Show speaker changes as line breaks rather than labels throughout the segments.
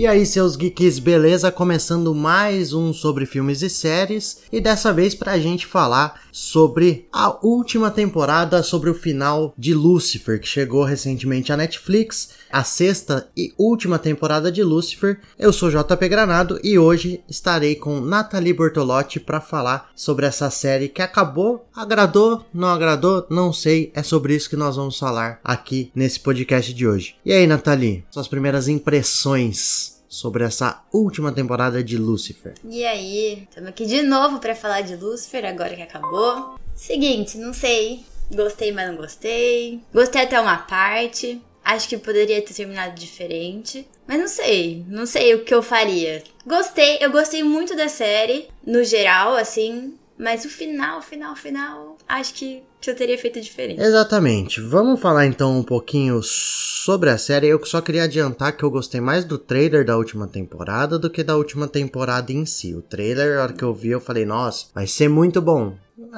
E aí, seus geeks, beleza? Começando mais um sobre filmes e séries, e dessa vez pra gente falar sobre a última temporada, sobre o final de Lucifer, que chegou recentemente à Netflix, a sexta e última temporada de Lucifer. Eu sou JP Granado e hoje estarei com Nathalie Bortolotti para falar sobre essa série que acabou, agradou, não agradou, não sei, é sobre isso que nós vamos falar aqui nesse podcast de hoje. E aí, Nathalie, suas primeiras impressões sobre essa última temporada de Lucifer.
E aí, estamos aqui de novo para falar de Lucifer, agora que acabou. Seguinte, não sei, gostei, mas não gostei. Gostei até uma parte. Acho que poderia ter terminado diferente. Mas não sei, não sei o que eu faria. Gostei, eu gostei muito da série, no geral, assim. Mas o final, final, final, acho que, eu teria feito diferente.
Exatamente. Vamos falar então um pouquinho sobre a série. Eu só queria adiantar que eu gostei mais do trailer da última temporada do que da última temporada em si. O trailer, a hora que eu vi, eu falei, nossa, vai ser muito bom.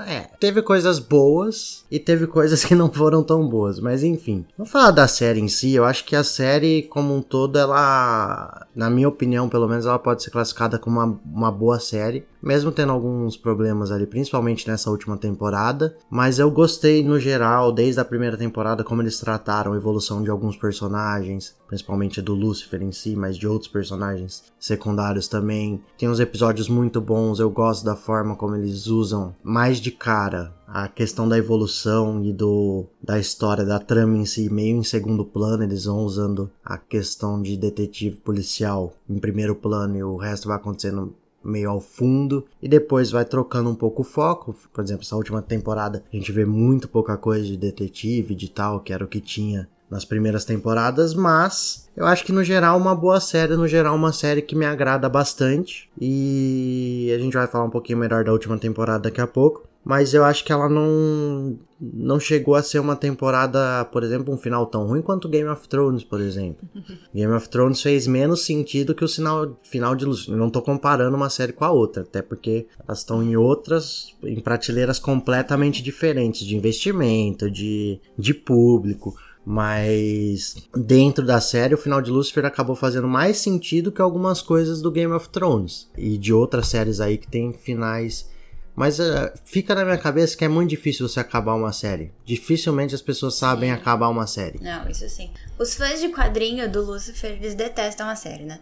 É, teve coisas boas e teve coisas que não foram tão boas, mas enfim. Vamos falar da série em si. Eu acho que a série, como um todo, ela, na minha opinião, pelo menos, ela pode ser classificada como uma, uma boa série, mesmo tendo alguns problemas ali, principalmente nessa última temporada. Mas eu gostei no geral, desde a primeira temporada, como eles trataram a evolução de alguns personagens, principalmente do Lucifer em si, mas de outros personagens secundários também. Tem uns episódios muito bons, eu gosto da forma como eles usam mais de cara a questão da evolução e do da história da trama em si meio em segundo plano, eles vão usando a questão de detetive policial em primeiro plano e o resto vai acontecendo meio ao fundo e depois vai trocando um pouco o foco. Por exemplo, essa última temporada a gente vê muito pouca coisa de detetive, de tal, que era o que tinha nas primeiras temporadas, mas eu acho que no geral uma boa série, no geral uma série que me agrada bastante e a gente vai falar um pouquinho melhor da última temporada daqui a pouco. Mas eu acho que ela não não chegou a ser uma temporada, por exemplo, um final tão ruim quanto Game of Thrones, por exemplo. Game of Thrones fez menos sentido que o sinal, final de Lucifer. Não tô comparando uma série com a outra, até porque elas estão em outras, em prateleiras completamente diferentes de investimento, de, de público. Mas dentro da série, o final de Lucifer acabou fazendo mais sentido que algumas coisas do Game of Thrones e de outras séries aí que tem finais. Mas uh, fica na minha cabeça que é muito difícil você acabar uma série. Dificilmente as pessoas sabem sim. acabar uma série.
Não, isso sim. Os fãs de quadrinho do Lucifer, eles detestam a série, né?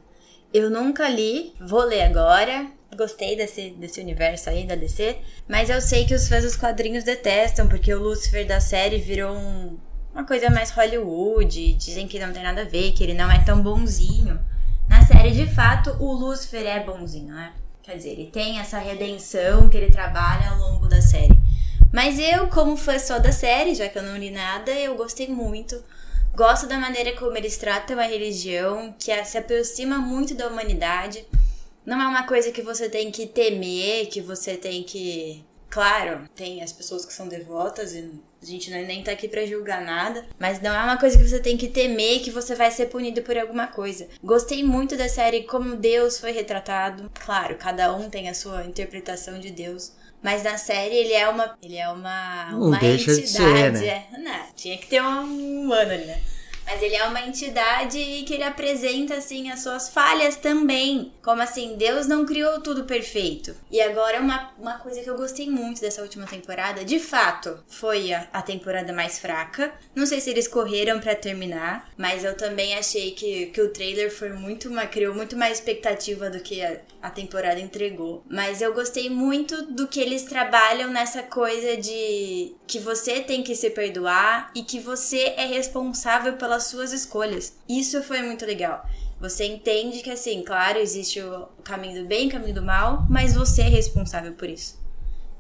Eu nunca li, vou ler agora. Gostei desse, desse universo aí da DC. Mas eu sei que os fãs dos quadrinhos detestam, porque o Lucifer da série virou um, uma coisa mais Hollywood, dizem que não tem nada a ver, que ele não é tão bonzinho. Na série, de fato, o Lucifer é bonzinho, né? Quer dizer, ele tem essa redenção que ele trabalha ao longo da série. Mas eu, como fã só da série, já que eu não li nada, eu gostei muito. Gosto da maneira como eles tratam a religião, que se aproxima muito da humanidade. Não é uma coisa que você tem que temer, que você tem que. Claro, tem as pessoas que são devotas e a gente é nem tá aqui para julgar nada, mas não é uma coisa que você tem que temer que você vai ser punido por alguma coisa. Gostei muito da série como Deus foi retratado. Claro, cada um tem a sua interpretação de Deus. Mas na série ele é uma. Ele é uma.
Não
uma
deixa
entidade.
de ser, né?
É, não, tinha que ter um humano ali, né? Mas ele é uma entidade que ele apresenta, assim, as suas falhas também. Como assim, Deus não criou tudo perfeito. E agora, uma, uma coisa que eu gostei muito dessa última temporada, de fato, foi a, a temporada mais fraca. Não sei se eles correram para terminar, mas eu também achei que, que o trailer foi muito uma, criou muito mais expectativa do que a, a temporada entregou. Mas eu gostei muito do que eles trabalham nessa coisa de que você tem que se perdoar e que você é responsável pela pelas suas escolhas. Isso foi muito legal. Você entende que, assim, claro, existe o caminho do bem o caminho do mal, mas você é responsável por isso.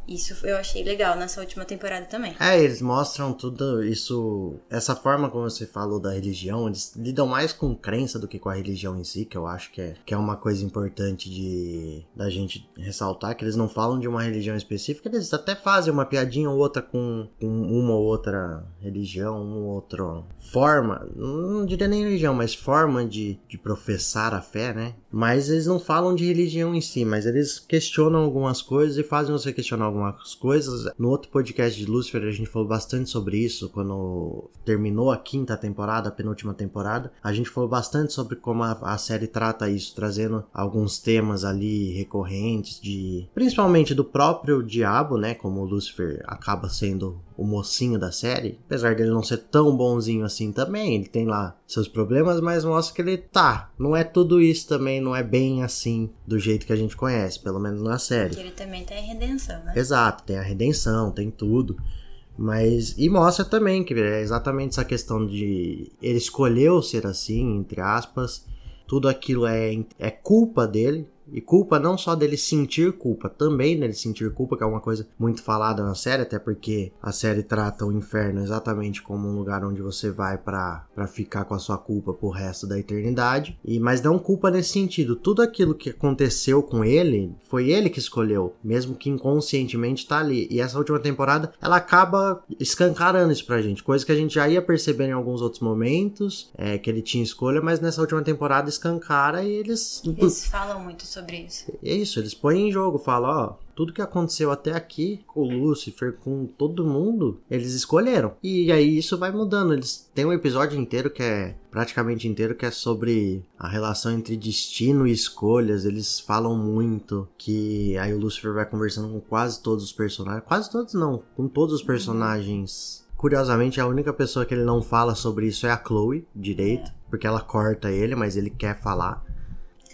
Isso eu achei legal nessa última temporada também.
É, eles mostram tudo isso. Essa forma como você falou da religião, eles lidam mais com crença do que com a religião em si, que eu acho que é, que é uma coisa importante de da gente ressaltar, que eles não falam de uma religião específica, eles até fazem uma piadinha ou outra com, com uma ou outra religião, uma ou outra forma, não diria nem religião, mas forma de, de professar a fé, né? Mas eles não falam de religião em si, mas eles questionam algumas coisas e fazem você questionar algumas coisas. No outro podcast de Lucifer a gente falou bastante sobre isso quando terminou a quinta temporada, a penúltima temporada. A gente falou bastante sobre como a, a série trata isso, trazendo alguns temas ali recorrentes de, principalmente do próprio diabo, né? Como Lucifer acaba sendo o mocinho da série, apesar dele não ser tão bonzinho assim também, ele tem lá seus problemas, mas mostra que ele tá, não é tudo isso também, não é bem assim do jeito que a gente conhece, pelo menos na série.
Porque ele também tem a redenção, né?
Exato, tem a redenção, tem tudo. Mas. E mostra também que é exatamente essa questão de. Ele escolheu ser assim, entre aspas. Tudo aquilo é, é culpa dele. E culpa não só dele sentir culpa, também dele sentir culpa, que é uma coisa muito falada na série, até porque a série trata o inferno exatamente como um lugar onde você vai para ficar com a sua culpa pro resto da eternidade. E mas não culpa nesse sentido. Tudo aquilo que aconteceu com ele, foi ele que escolheu, mesmo que inconscientemente tá ali. E essa última temporada, ela acaba escancarando isso pra gente, coisa que a gente já ia perceber em alguns outros momentos, é que ele tinha escolha, mas nessa última temporada escancara e eles
Eles falam muito sobre sobre isso.
É isso, eles põem em jogo, falam, ó, tudo que aconteceu até aqui com o Lucifer, com todo mundo, eles escolheram. E aí isso vai mudando. Eles têm um episódio inteiro que é praticamente inteiro que é sobre a relação entre destino e escolhas. Eles falam muito que aí o Lucifer vai conversando com quase todos os personagens, quase todos não, com todos os personagens. Curiosamente, a única pessoa que ele não fala sobre isso é a Chloe, direito, porque ela corta ele, mas ele quer falar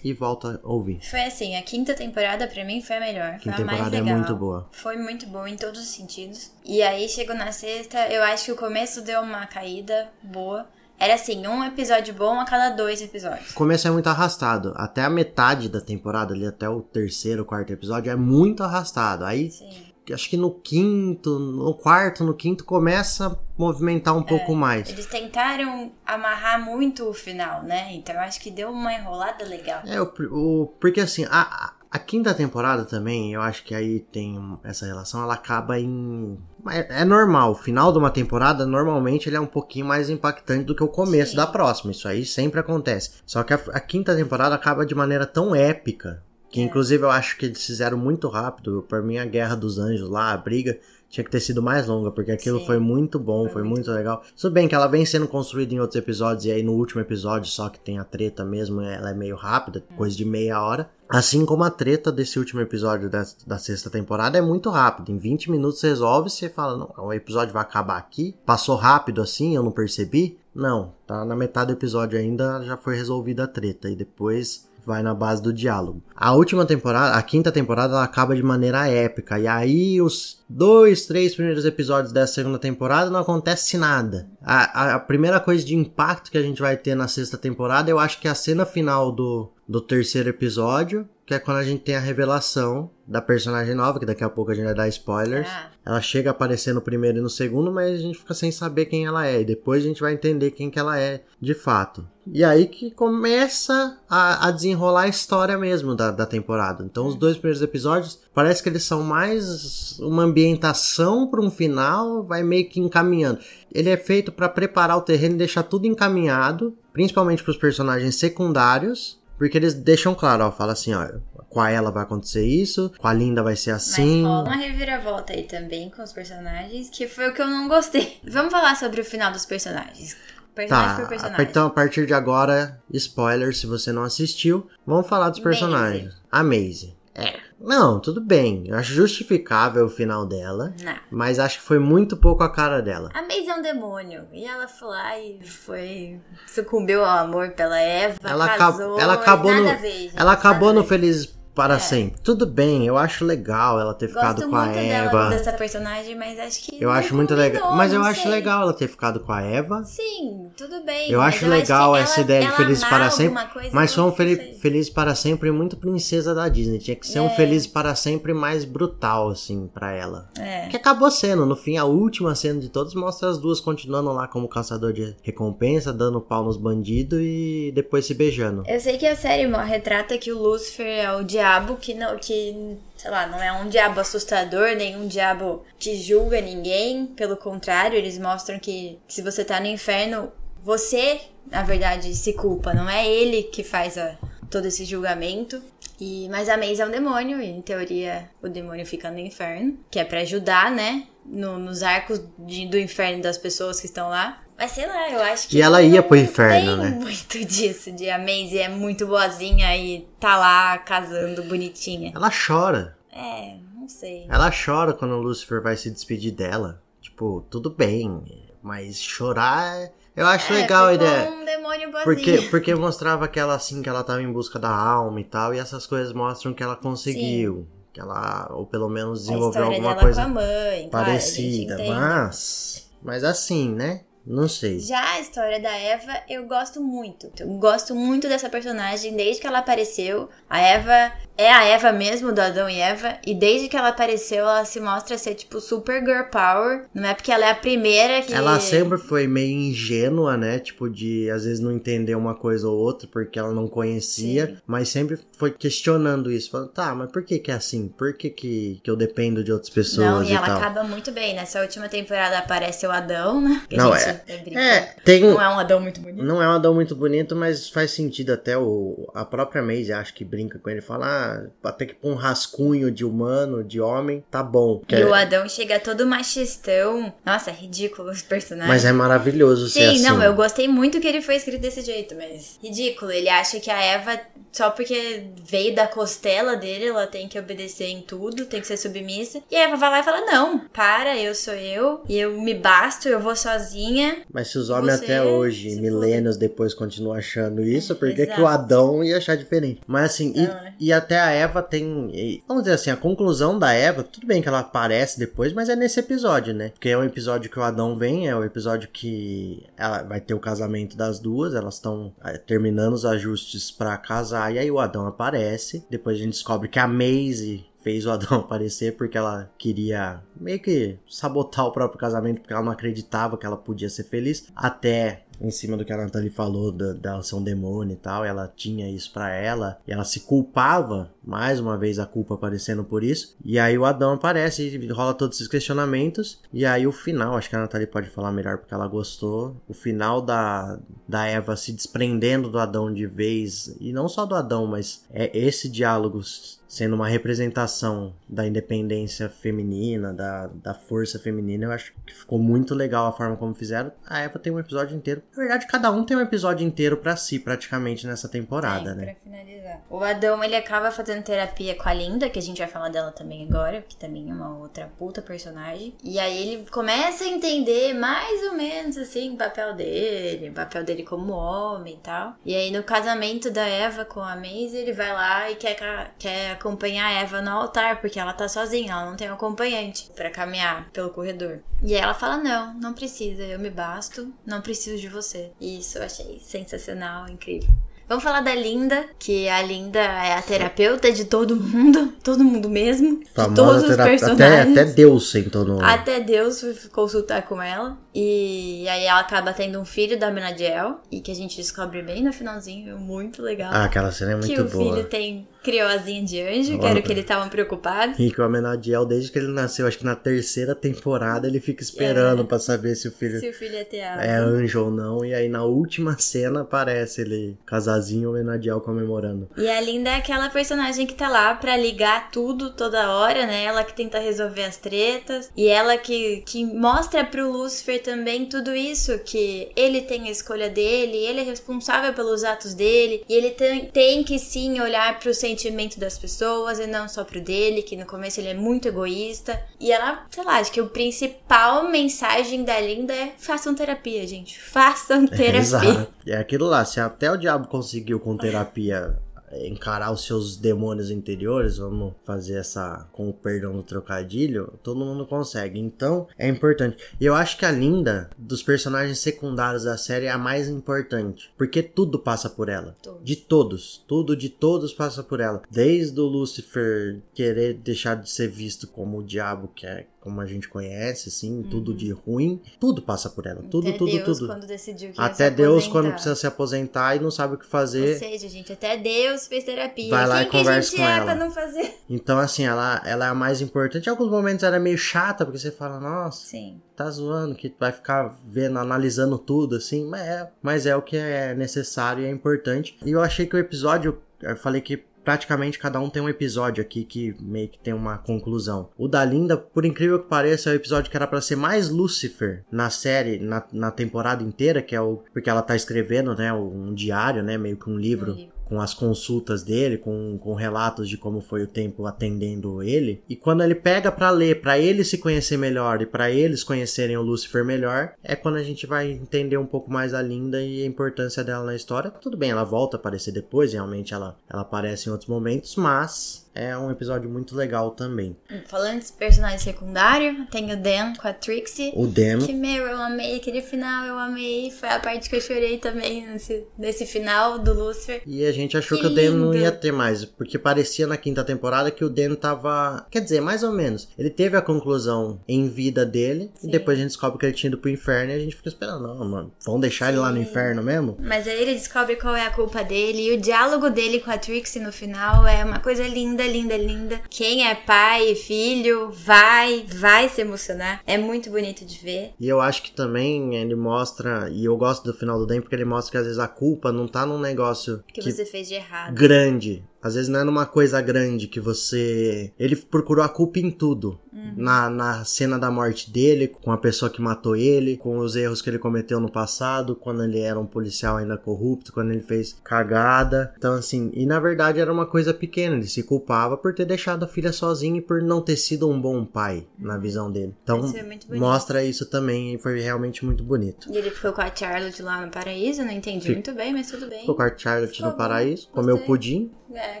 e volta a ouvir.
Foi assim, a quinta temporada pra mim foi a melhor. Foi a mais
temporada é
legal.
muito boa.
Foi muito boa em todos os sentidos. E aí chegou na sexta, eu acho que o começo deu uma caída boa. Era assim, um episódio bom a cada dois episódios.
O começo é muito arrastado. Até a metade da temporada, ali até o terceiro, quarto episódio, é muito arrastado. Aí,
Sim.
Acho que no quinto, no quarto, no quinto, começa a movimentar um pouco mais.
Eles tentaram amarrar muito o final, né? Então acho que deu uma enrolada legal.
É, o, o- porque assim, a, a- a quinta temporada também, eu acho que aí tem essa relação, ela acaba em. É, é normal, o final de uma temporada, normalmente ele é um pouquinho mais impactante do que o começo
Sim.
da próxima. Isso aí sempre acontece. Só que a, a quinta temporada acaba de maneira tão épica. Que
É.
inclusive eu acho que eles fizeram muito rápido. Por mim, a Guerra dos Anjos lá, a briga, tinha que ter sido mais longa, porque aquilo
Sim.
foi muito bom,
Foi
foi,
muito
muito legal. Tudo bem que ela vem sendo construída em outros episódios, e aí no último episódio, só que tem a treta mesmo, ela é meio rápida, coisa de meia hora. Assim como a treta desse último episódio da, da sexta temporada é muito rápido. Em 20 minutos você resolve, você fala, não, o episódio vai acabar aqui. Passou rápido assim, eu não percebi. Não, tá na metade do episódio ainda, já foi resolvida a treta. E depois vai na base do diálogo. A última temporada, a quinta temporada, ela acaba de maneira épica. E aí, os dois, três primeiros episódios dessa segunda temporada não acontece nada. A, a- a primeira coisa de impacto que a gente vai ter na sexta temporada, eu acho que é a cena final do, do terceiro episódio, que é quando a gente tem a revelação da personagem nova, que daqui a pouco a gente vai dar spoilers.
Ah,
Ela chega a aparecer no primeiro e no segundo, mas a gente fica sem saber quem ela é. E depois a gente vai entender quem que ela é de fato. E aí que começa a, a desenrolar a história mesmo da, da temporada. Então os dois primeiros episódios parece que eles são mais uma ambientação para um final, vai meio que encaminhando. Ele é feito para preparar o terreno e deixar tudo encaminhado, principalmente para os personagens secundários. Porque eles deixam claro, ó, fala assim, ó, com a ela vai acontecer isso, com a Linda vai ser assim.
Mas rola uma reviravolta aí também com os personagens, que foi o que eu não gostei. Vamos falar sobre o final dos personagens. Personagem por
Tá,
personagem.
então a partir de agora, spoiler se você não assistiu, vamos falar dos
Maisie.
personagens. A Maisie. É. Não, tudo bem. Eu acho justificável o final dela,
Não.
mas acho que foi muito pouco a cara dela.
A Maisie é um demônio. E ela foi lá e foi. sucumbiu ao amor pela Eva.
Ela,
casou,
acabou, ela acabou
nada
no,
gente,
ela acabou no
ver.
Feliz para
É.
sempre. Tudo bem, eu acho legal ela ter ficado
Gosto
com a Eva.
dela, dessa personagem, mas acho que.
Eu acho muito
combinou,
legal. Mas eu
não
acho
sei.
legal ela ter ficado com a Eva.
Sim, tudo bem.
Eu acho legal
que
essa
ela-
ideia de Feliz para sempre. Mas foi
eu
um
não
fel-
sei.
Feliz para sempre muito princesa da Disney. Tinha que ser um
É.
Feliz para sempre mais brutal, assim, pra ela.
É.
Que acabou sendo. No fim, a última cena de todos mostra as duas continuando lá como caçador de recompensa, dando pau nos bandidos e depois se beijando.
Eu sei que a série retrata que o Lúcifer é o diabo que não, que, sei lá, não é um diabo assustador, nem um diabo que julga ninguém. Pelo contrário, eles mostram que se você tá no inferno, você, na verdade, se culpa. Não é ele que faz a- todo esse julgamento. E, mas a Maze é um demônio, e em teoria o demônio fica no inferno, que é para ajudar, né? No, nos arcos de, do inferno das pessoas que estão lá. Mas sei lá, eu acho que.
E ela ia pro inferno,
tem
né?
muito disso, de a Maisie é muito boazinha e tá lá casando bonitinha.
Ela chora.
É, não sei.
Ela chora quando o Lucifer vai se despedir dela. Tipo, tudo bem, mas chorar. Eu acho
É,
legal a ideia.
um demônio boazinha.
Porque, porque mostrava que ela assim, que ela tava em busca da alma e tal, e essas coisas mostram que ela conseguiu. Que ela, ou pelo menos desenvolveu alguma coisa
com a mãe, claro,
parecida.
entende.
mas. Mas assim, né? Não sei.
Já a história da Eva, eu gosto muito. Eu gosto muito dessa personagem desde que ela apareceu. A Eva é a Eva mesmo, do Adão e Eva. E desde que ela apareceu, ela se mostra ser, tipo, super girl power. Não é porque ela é a primeira que.
Ela sempre foi meio ingênua, né? Tipo, de às vezes não entender uma coisa ou outra porque ela não conhecia,
Sim.
mas sempre foi questionando isso. Falando, tá, mas por que que é assim? Por que que, que eu dependo de outras pessoas
Não,
e,
e ela
tal?
acaba muito bem. Nessa última temporada aparece o Adão, né? Que
Não, é-
brinca.
É, tem.
Não é um Adão muito bonito.
Não é um Adão muito bonito, mas faz sentido até o a própria Maisie acho que brinca com ele, fala, ah, até que pra um rascunho de humano, de homem, tá bom. Que
E
é-
o Adão chega todo machistão. Nossa, é ridículo os personagens.
mas é maravilhoso ser
Sim,
assim.
não, eu gostei muito que ele foi escrito desse jeito, mas ridículo. Ele acha que a Eva, só porque veio da costela dele, ela tem que obedecer em tudo, tem que ser submissa. E a Eva vai lá e fala: Não, para, eu sou eu, e eu me basto, eu vou sozinha.
Mas se os homens até hoje, milênios depois, continuam achando isso, por que que o Adão ia achar diferente? Mas assim, e,
Não, né?
e até a Eva tem. vamos dizer assim, a conclusão da Eva, tudo bem que ela aparece depois, mas é nesse episódio, né? Porque é um episódio que o Adão vem, é o episódio que ela vai ter o casamento das duas, elas estão eh, terminando os ajustes pra casar, e aí o Adão aparece. Depois a gente descobre que a Maisie fez o Adão aparecer porque ela queria meio que sabotar o próprio casamento porque ela não acreditava que ela podia ser feliz. Até em cima do que a Nathalie falou da- dela ser um demônio e tal, ela tinha isso pra ela e ela se culpava, mais uma vez a culpa aparecendo por isso. E aí o Adão aparece e rola todos esses questionamentos. E aí o final, acho que a Nathalie pode falar melhor porque ela gostou. O final da, da Eva se desprendendo do Adão de vez, e não só do Adão, mas é esse diálogo sendo uma representação da independência feminina, da, da força feminina, eu acho que ficou muito legal a forma como fizeram. A Eva tem um episódio inteiro. Na verdade, cada um tem um episódio inteiro pra si, praticamente, nessa temporada,
Tem,
né?
pra finalizar. O Adão, ele acaba fazendo terapia com a Linda, que a gente vai falar dela também agora, que também é uma outra puta personagem. E aí ele começa a entender mais ou menos, assim, o papel dele, o papel dele como homem e tal. E aí no casamento da Eva com a Maisie, ele vai lá e quer, quer acompanhar a Eva no altar, porque ela tá sozinha, ela não tem um acompanhante pra caminhar pelo corredor. E aí ela fala: Não, não precisa, eu me basto, não preciso de você. E isso eu achei sensacional, incrível. Vamos falar da Linda, que a Linda é a terapeuta de todo mundo, todo mundo mesmo, de todos os
terapia- até,
personagens.
até Deus sentou no.
Até Deus foi consultar com ela. E aí ela acaba tendo um filho da Menadiel. E que a gente descobre bem no finalzinho. Muito legal.
Ah, aquela cena é
que
muito
o
boa.
filho tem crioazinha de anjo, que era o que eles estavam preocupados.
E que o Amenadiel, desde que ele nasceu, acho que na terceira temporada, ele fica esperando pra saber se o filho
É. Se o filho asa.
é anjo ou não. E aí na última cena aparece ele, casazinho, o Amenadiel comemorando.
E a Linda é aquela personagem que tá lá pra ligar tudo toda hora, né? Ela que tenta resolver as tretas. E ela que, que mostra pro Lúcifer também tudo isso: que ele tem a escolha dele, ele é responsável pelos atos dele. E ele tem, tem que sim olhar pro sentimento das pessoas e não só pro dele, que no começo ele é muito egoísta. E ela, sei lá, acho que o principal mensagem da Linda é: façam terapia, gente. Façam terapia.
Exato. E é aquilo lá, se até o diabo conseguiu com terapia encarar os seus demônios interiores, vamos fazer essa com o perdão do trocadilho, todo mundo consegue. Então, é importante. E eu acho que a Linda, dos personagens secundários da série, é a mais importante, porque tudo passa por ela.
Tudo.
De todos, tudo de todos passa por ela. Desde o Lucifer querer deixar de ser visto como o diabo que é como a gente conhece, assim, tudo de ruim, tudo passa por ela. Tudo,
Até
tudo,
Deus,
tudo.
quando decidiu que
Até Deus, quando precisa se aposentar e não sabe o que
Ou
fazer.
seja, gente, até Deus fez terapia.
Vai lá
Quem
e
que a
conversa
gente
com
é
ela.
pra não fazer?
Então, assim, ela, ela é a mais importante. Em alguns momentos ela é meio chata, porque você fala, nossa,
Sim.
tá zoando, que vai ficar vendo, analisando tudo, assim. Mas é, mas é o que é necessário e é importante. E eu achei que o episódio, eu falei que praticamente cada um tem um episódio aqui que meio que tem uma conclusão. O da Linda, por incrível que pareça, é o episódio que era para ser mais Lucifer na série, na, na temporada inteira, que é o. Porque ela tá escrevendo, né? Um diário, né? Meio que um livro. Um livro com as consultas dele, com, com relatos de como foi o tempo atendendo ele. E quando ele pega para ler, para ele se conhecer melhor e para eles conhecerem o Lucifer melhor, é quando a gente vai entender um pouco mais a Linda e a importância dela na história. Tudo bem, ela volta a aparecer depois, realmente ela, ela aparece em outros momentos, mas é um episódio muito legal também.
Falando de personagem secundário, tem o Dan com a Trixie.
O Dan.
Que, meu, eu amei. Aquele final eu amei. Foi a parte que eu chorei também nesse, nesse final do Lucifer.
E a gente achou que, que o Dan não ia ter mais, porque parecia na quinta temporada que o Dan tava... Quer dizer, mais ou menos. Ele teve a conclusão em vida dele, Sim. e depois a gente descobre que ele tinha ido pro inferno, e a gente fica esperando, não, mano, vão deixar Sim. ele lá no inferno mesmo?
Mas aí ele descobre qual é a culpa dele, e o diálogo dele com a Trixie no final é uma coisa linda linda, linda. Quem é pai e filho vai, vai se emocionar. É muito bonito de ver.
E eu acho que também ele mostra, e eu gosto do final do Dan porque ele mostra que às vezes a culpa não tá num negócio
que, que você fez de errado.
Grande. Às vezes não é numa coisa grande que você. Ele procurou a culpa em tudo. Uhum. Na, na cena da morte dele, com a pessoa que matou ele, com os erros que ele cometeu no passado, quando ele era um policial ainda corrupto, quando ele fez cagada. Então, assim, e na verdade era uma coisa pequena. Ele se culpava por ter deixado a filha sozinha e por não ter sido um bom pai, uhum. na visão dele. Então, mostra isso também e foi realmente muito bonito.
E ele ficou com a Charlotte lá no paraíso, não entendi muito bem, mas tudo bem.
Ficou com a Charlotte ficou no paraíso, bom. comeu pudim.
É,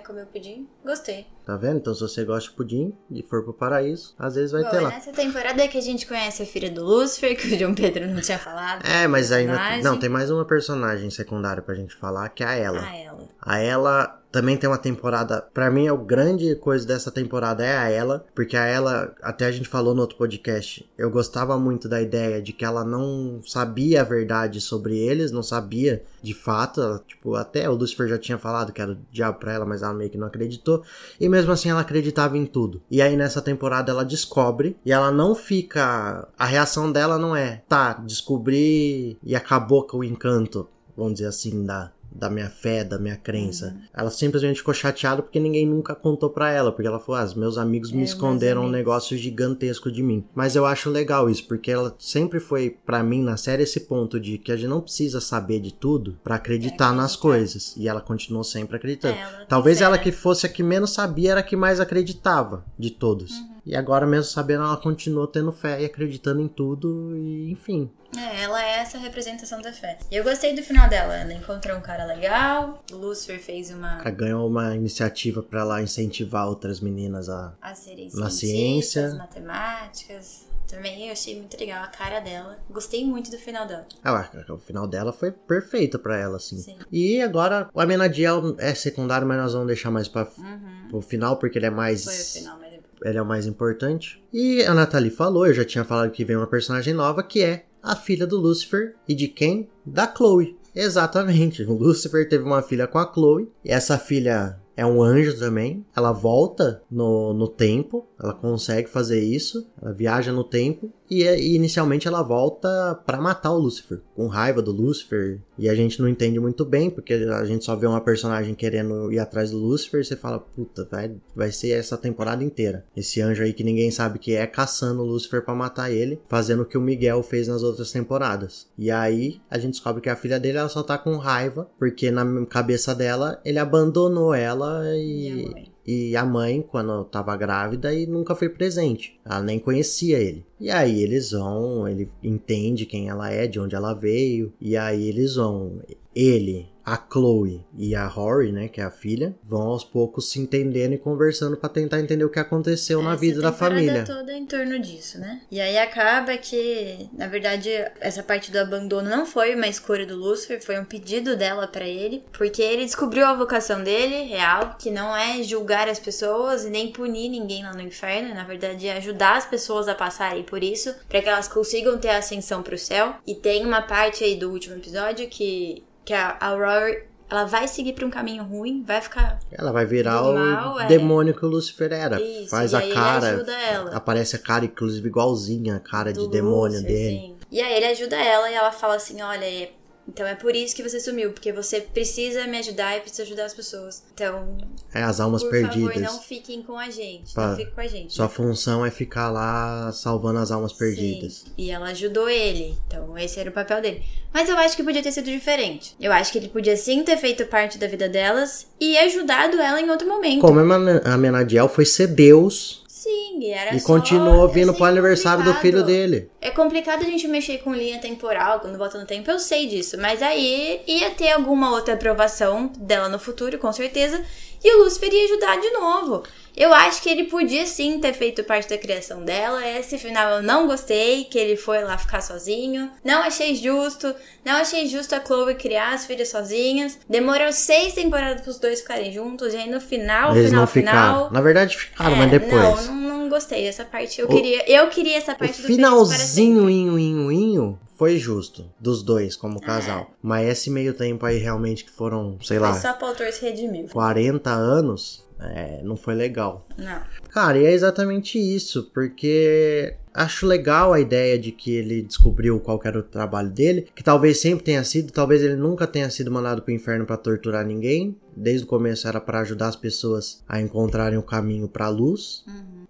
comeu pudim. Gostei.
Tá vendo? Então, se você gosta de pudim e for pro paraíso, às vezes vai
Bom,
ter lá.
nessa temporada é que a gente conhece a filha do Lucifer, que o João Pedro não tinha falado.
É, mas ainda. Não, tem mais uma personagem secundária pra gente falar, que é a Ela.
A Ela.
A Ela também tem uma temporada. para mim, a grande coisa dessa temporada é a ela, porque a ela, até a gente falou no outro podcast, eu gostava muito da ideia de que ela não sabia a verdade sobre eles, não sabia de fato. Ela, tipo, até o Lucifer já tinha falado que era o diabo pra ela, mas ela meio que não acreditou. E mesmo assim, ela acreditava em tudo. E aí nessa temporada ela descobre e ela não fica. A reação dela não é, tá, descobri e acabou com o encanto vamos dizer assim, da, da minha fé, da minha crença. Uhum. Ela simplesmente ficou chateada porque ninguém nunca contou para ela, porque ela falou: "Ah, meus amigos me é, esconderam um negócio gigantesco de mim". Mas eu acho legal isso, porque ela sempre foi para mim na série esse ponto de que a gente não precisa saber de tudo para acreditar é, nas é. coisas, e ela continuou sempre acreditando. É, Talvez ela que fosse a que menos sabia era a que mais acreditava de todos. Uhum. E agora mesmo sabendo, ela continuou tendo fé e acreditando em tudo e enfim.
É, ela é essa representação da fé. E eu gostei do final dela. Ela encontrou um cara legal, Lucifer fez uma.
Ela ganhou uma iniciativa para lá incentivar outras meninas a,
a serem na ciência, matemáticas. Também eu achei muito legal a cara dela. Gostei muito do final dela.
Ah, o final dela foi perfeito para ela, assim. Sim. E agora o Amenadiel é secundário, mas nós vamos deixar mais para uhum. o final, porque ele é mais.
Foi o final, mas
ele é o mais importante. E a Nathalie falou, eu já tinha falado que vem uma personagem nova que é a filha do Lucifer. E de quem? Da Chloe. Exatamente. O Lucifer teve uma filha com a Chloe. E essa filha é um anjo também. Ela volta no, no tempo. Ela consegue fazer isso. Ela viaja no tempo. E, e inicialmente ela volta para matar o Lucifer. Com raiva do Lucifer. E a gente não entende muito bem. Porque a gente só vê uma personagem querendo ir atrás do Lucifer. E você fala, puta, vai, vai ser essa temporada inteira. Esse anjo aí que ninguém sabe que é. Caçando o Lucifer para matar ele. Fazendo o que o Miguel fez nas outras temporadas. E aí a gente descobre que a filha dele ela só tá com raiva. Porque na cabeça dela ele abandonou ela e e a mãe, quando tava grávida, e nunca foi presente. Ela nem conhecia ele. E aí eles vão, ele entende quem ela é, de onde ela veio. E aí eles vão. Ele a Chloe e a Rory, né, que é a filha, vão aos poucos se entendendo e conversando para tentar entender o que aconteceu na vida da família.
toda em torno disso, né? E aí acaba que, na verdade, essa parte do abandono não foi uma escolha do Lucifer, foi um pedido dela para ele, porque ele descobriu a vocação dele, real, que não é julgar as pessoas e nem punir ninguém lá no inferno, na verdade é ajudar as pessoas a passarem por isso, para que elas consigam ter ascensão pro céu. E tem uma parte aí do último episódio que que a Aurora ela vai seguir para um caminho ruim, vai ficar.
Ela vai virar o mal, é. demônio que o Lucifer era. Isso, Faz a cara. Aparece a cara, inclusive, igualzinha a cara Do de demônio dele. Sim.
E aí ele ajuda ela e ela fala assim: olha, Então é por isso que você sumiu, porque você precisa me ajudar e precisa ajudar as pessoas. Então,
É as almas
por
perdidas.
favor, não fiquem com a gente.
Pá,
Não fiquem com a gente.
Sua função é ficar lá salvando as almas perdidas.
Sim. E ela ajudou ele. Então, esse era o papel dele. Mas eu acho que podia ter sido diferente. Eu acho que ele podia sim ter feito parte da vida delas e ajudado ela em outro momento.
Como a Menadiel foi ser Deus
Sim, e era
e
só,
continuou vindo
assim,
pro aniversário do filho dele.
É complicado a gente mexer com linha temporal quando volta no tempo, eu sei disso. Mas aí ia ter alguma outra aprovação dela no futuro, com certeza. E o Lúcifer ia ajudar de novo. Eu acho que ele podia sim ter feito parte da criação dela. Esse final eu não gostei, que ele foi lá ficar sozinho. Não achei justo. Não achei justo a Chloe criar as filhas sozinhas. Demorou seis temporadas pros dois ficarem juntos. E aí no final,
Eles
final,
não ficaram.
final.
Na verdade, ficaram,
É,
mas depois.
Não, não, não gostei dessa parte. Eu
O-
queria, eu queria essa
O
parte do para sempre.
finalzinho, inho, inho, inho, foi justo. Dos dois, como
É.
casal. Mas esse meio tempo aí, realmente, que foram, sei
Foi
lá,
só autor se redimir.
40 anos, é, não foi legal.
Não.
Cara, e é exatamente isso, porque acho legal a ideia de que ele descobriu qual era o trabalho dele, que talvez sempre tenha sido, talvez ele nunca tenha sido mandado pro inferno pra torturar ninguém. Desde o começo era pra ajudar as pessoas a encontrarem o caminho pra luz.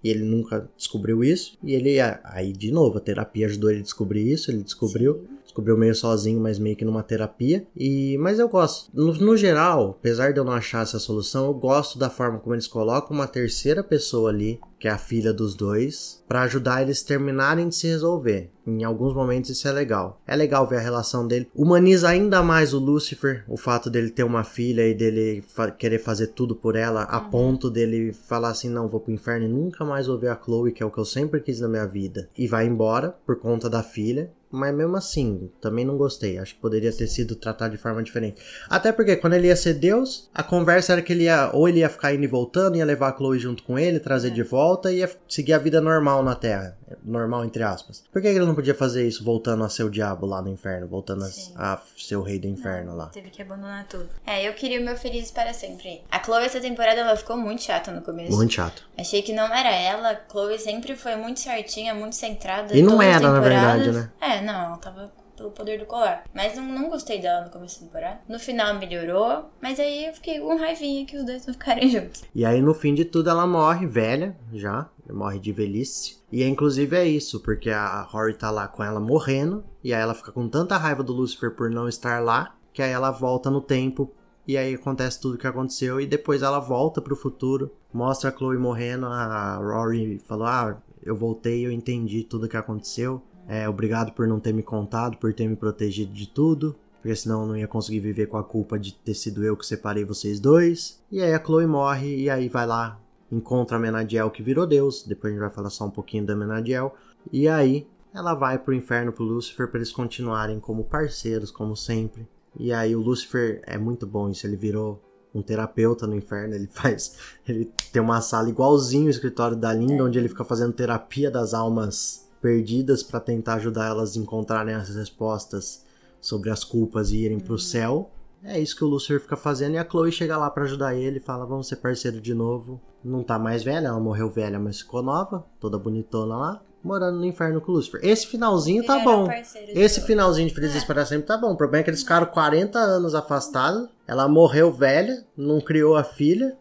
E ele nunca descobriu isso. E ele, aí de novo, a terapia ajudou ele a descobrir isso. Ele descobriu. Descobriu meio sozinho, mas meio que numa terapia. E Mas eu gosto. No, no geral, apesar de eu não achar essa solução, eu gosto da forma como eles colocam uma terceira pessoa ali, que é a filha dos dois, pra ajudar eles terminarem de se resolver. Em alguns momentos isso é legal. É legal ver a relação dele. Humaniza ainda mais o Lucifer, o fato dele ter uma filha e dele fa- querer fazer tudo por ela, a ponto dele falar assim: não, vou pro inferno e nunca mais vou ver a Chloe, que é o que eu sempre quis na minha vida. E vai embora por conta da filha. Mas mesmo assim, também não gostei. Acho que poderia ter sido tratado de forma diferente. Até porque quando ele ia ser Deus, a conversa era que ele ia, ou ele ia ficar indo e voltando, ia levar a Chloe junto com ele, trazer de volta e ia seguir a vida normal na Terra. Normal, entre aspas. Por que ele não podia fazer isso voltando a ser o diabo lá no inferno? Voltando a,
Sim.
a ser o rei do inferno lá.
Teve que abandonar tudo. É, eu queria o meu feliz para sempre. A Chloe, essa temporada, ela ficou muito chata no começo.
Muito chato.
Achei que não era ela. A Chloe sempre foi muito certinha, muito centrada.
E não era, na verdade, né?
É, não, ela tava pelo poder do colar. Mas não, não gostei dela no começo da temporada. No final melhorou, mas aí eu fiquei com raivinha que os dois não ficarem juntos.
E aí, no fim de tudo, ela morre velha, já. Morre de velhice. E inclusive é isso, porque a Rory tá lá com ela morrendo. E aí ela fica com tanta raiva do Lucifer por não estar lá. Que aí ela volta no tempo. E aí acontece tudo o que aconteceu. E depois ela volta pro futuro. Mostra a Chloe morrendo. A Rory falou: Ah, eu voltei, eu entendi tudo o que aconteceu. É, obrigado por não ter me contado, por ter me protegido de tudo. Porque senão eu não ia conseguir viver com a culpa de ter sido eu que separei vocês dois. E aí a Chloe morre e aí vai lá, encontra a Menadiel que virou Deus. Depois a gente vai falar só um pouquinho da Menadiel. E aí ela vai pro inferno pro Lúcifer para eles continuarem como parceiros, como sempre. E aí o Lúcifer é muito bom isso, ele virou um terapeuta no inferno, ele faz, ele tem uma sala igualzinho o escritório da Linda, onde ele fica fazendo terapia das almas perdidas para tentar ajudar elas a encontrarem as respostas sobre as culpas e irem pro céu. É isso que o Lucifer fica fazendo e a Chloe chega lá pra ajudar ele fala: Vamos ser parceiro de novo. Não tá mais velha, ela morreu velha, mas ficou nova, toda bonitona lá, morando no inferno com o Lucifer. Esse finalzinho tá
Viraram
bom.
parceiros de
Esse finalzinho de Felizes para Sempre tá bom. O problema é que eles ficaram 40 anos afastados. Ela morreu velha, não criou a filha.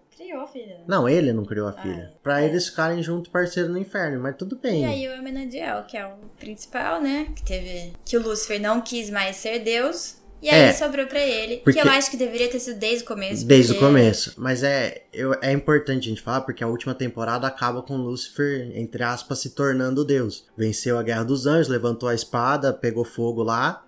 Criou, filha.
Não, ele não criou a filha.
é.
Pra
É.
eles ficarem junto parceiro no inferno, mas tudo bem.
E aí o Amenadiel, que é o principal, né? Que teve. Que o Lúcifer não quis mais ser Deus. E aí
É.
sobrou pra ele.
Porque-
Que eu acho que deveria ter sido desde o começo.
Desde o
porque-
começo. Mas é, eu- é importante a gente falar porque a última temporada acaba com Lúcifer, entre aspas, se tornando Deus. Venceu a Guerra dos Anjos, levantou a espada, pegou fogo lá.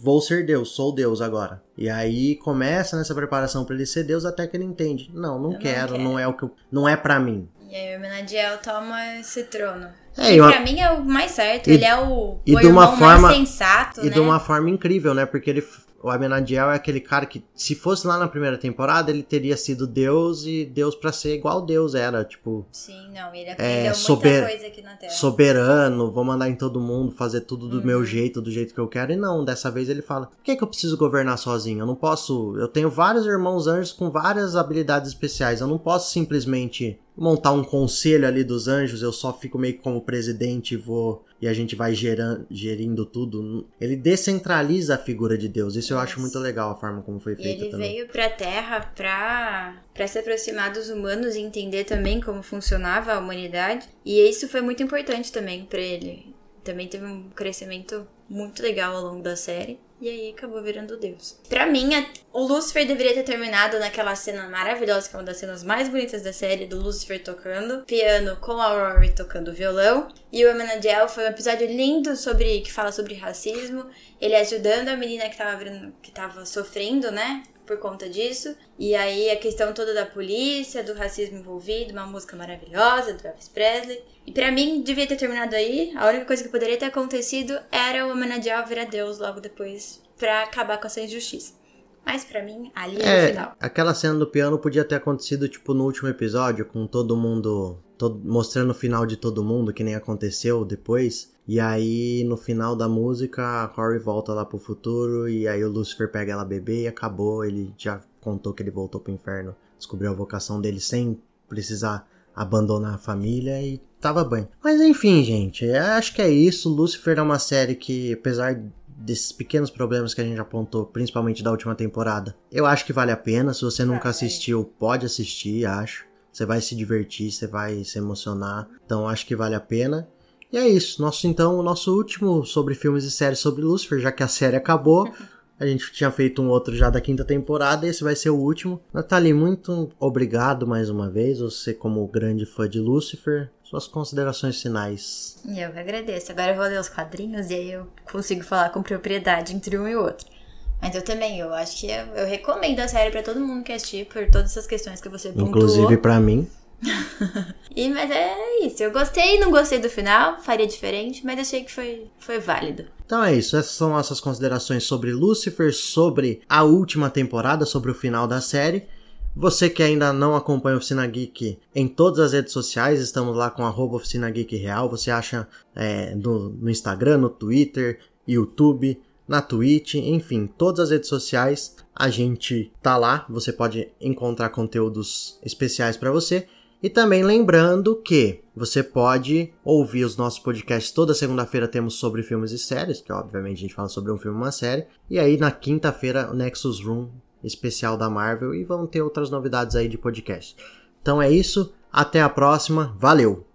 Vou ser Deus, sou Deus agora. E aí começa nessa preparação pra ele ser Deus até que ele entende. Não, não
não
quero,
quero.
não é o que eu, não é para mim.
E aí o Amenadiel toma esse trono.
É, e uma-
pra mim é o mais certo.
E-
ele é o,
e
o
de uma
irmão
forma-
mais sensato,
E
né?
de uma forma incrível, né? Porque ele, o Amenadiel é aquele cara que, se fosse lá na primeira temporada, ele teria sido Deus e Deus pra ser igual Deus era. Tipo,
Sim, não, ele aprendeu muita
sober-
coisa aqui na Terra.
soberano, vou mandar em todo mundo, fazer tudo do
Uhum.
meu jeito, do jeito que eu quero. E não, dessa vez ele fala: por que, que eu preciso governar sozinho? Eu não posso. Eu tenho vários irmãos anjos com várias habilidades especiais. Eu não posso simplesmente montar um conselho ali dos anjos, eu só fico meio que como presidente e vou e a gente vai gerando, gerindo tudo. Ele descentraliza a figura de Deus. Isso eu acho muito legal a forma como foi feita
e ele
também.
veio pra Terra pra, pra se aproximar dos humanos e entender também como funcionava a humanidade. E isso foi muito importante também pra ele. Também teve um crescimento muito legal ao longo da série. E aí acabou virando Deus. Pra mim, o Lucifer deveria ter terminado naquela cena maravilhosa, que é uma das cenas mais bonitas da série, do Lucifer tocando piano com a Rory tocando violão. E o Emanuel foi um episódio lindo sobre que fala sobre racismo. Ele ajudando a menina que tava, que tava sofrendo, né? Por conta disso. E aí a questão toda da polícia, do racismo envolvido, uma música maravilhosa do Elvis Presley. E para mim devia ter terminado aí. A única coisa que poderia ter acontecido era o homenagear virar Deus logo depois para acabar com essa injustiça. Mas para mim, ali é, é o final.
Aquela cena do piano podia ter acontecido, tipo, no último episódio, com todo mundo. Todo, mostrando o final de todo mundo, que nem aconteceu depois. E aí, no final da música, a Corey volta lá pro futuro e aí o Lucifer pega ela bebê e acabou. Ele já contou que ele voltou pro inferno, descobriu a vocação dele sem precisar abandonar a família e tava bem. Mas enfim, gente, acho que é isso. Lucifer é uma série que, apesar desses pequenos problemas que a gente apontou, principalmente da última temporada, eu acho que vale a pena. Se você nunca assistiu, pode assistir, acho. Você vai se divertir, você vai se emocionar. Então acho que vale a pena. E é isso. Nosso, então, o nosso último sobre filmes e séries sobre Lucifer, já que a série acabou. A gente tinha feito um outro já da quinta temporada, esse vai ser o último. Nathalie, muito obrigado mais uma vez, você como grande fã de Lucifer. Suas considerações finais.
Eu que agradeço. Agora eu vou ler os quadrinhos e aí eu consigo falar com propriedade entre um e outro. Mas eu também, eu acho que eu, eu recomendo a série para todo mundo que assistir por todas essas questões que você pontuou.
Inclusive para mim.
e, mas é isso. Eu gostei não gostei do final, faria diferente, mas achei que foi, foi válido.
Então é isso, essas são nossas considerações sobre Lucifer, sobre a última temporada, sobre o final da série. Você que ainda não acompanha a Oficina Geek em todas as redes sociais, estamos lá com arroba Oficina Geek Real. Você acha é, no, no Instagram, no Twitter, YouTube, na Twitch, enfim, todas as redes sociais. A gente tá lá, você pode encontrar conteúdos especiais para você. E também lembrando que você pode ouvir os nossos podcasts. Toda segunda-feira temos sobre filmes e séries, que obviamente a gente fala sobre um filme e uma série. E aí na quinta-feira, o Nexus Room especial da Marvel. E vão ter outras novidades aí de podcast. Então é isso. Até a próxima. Valeu!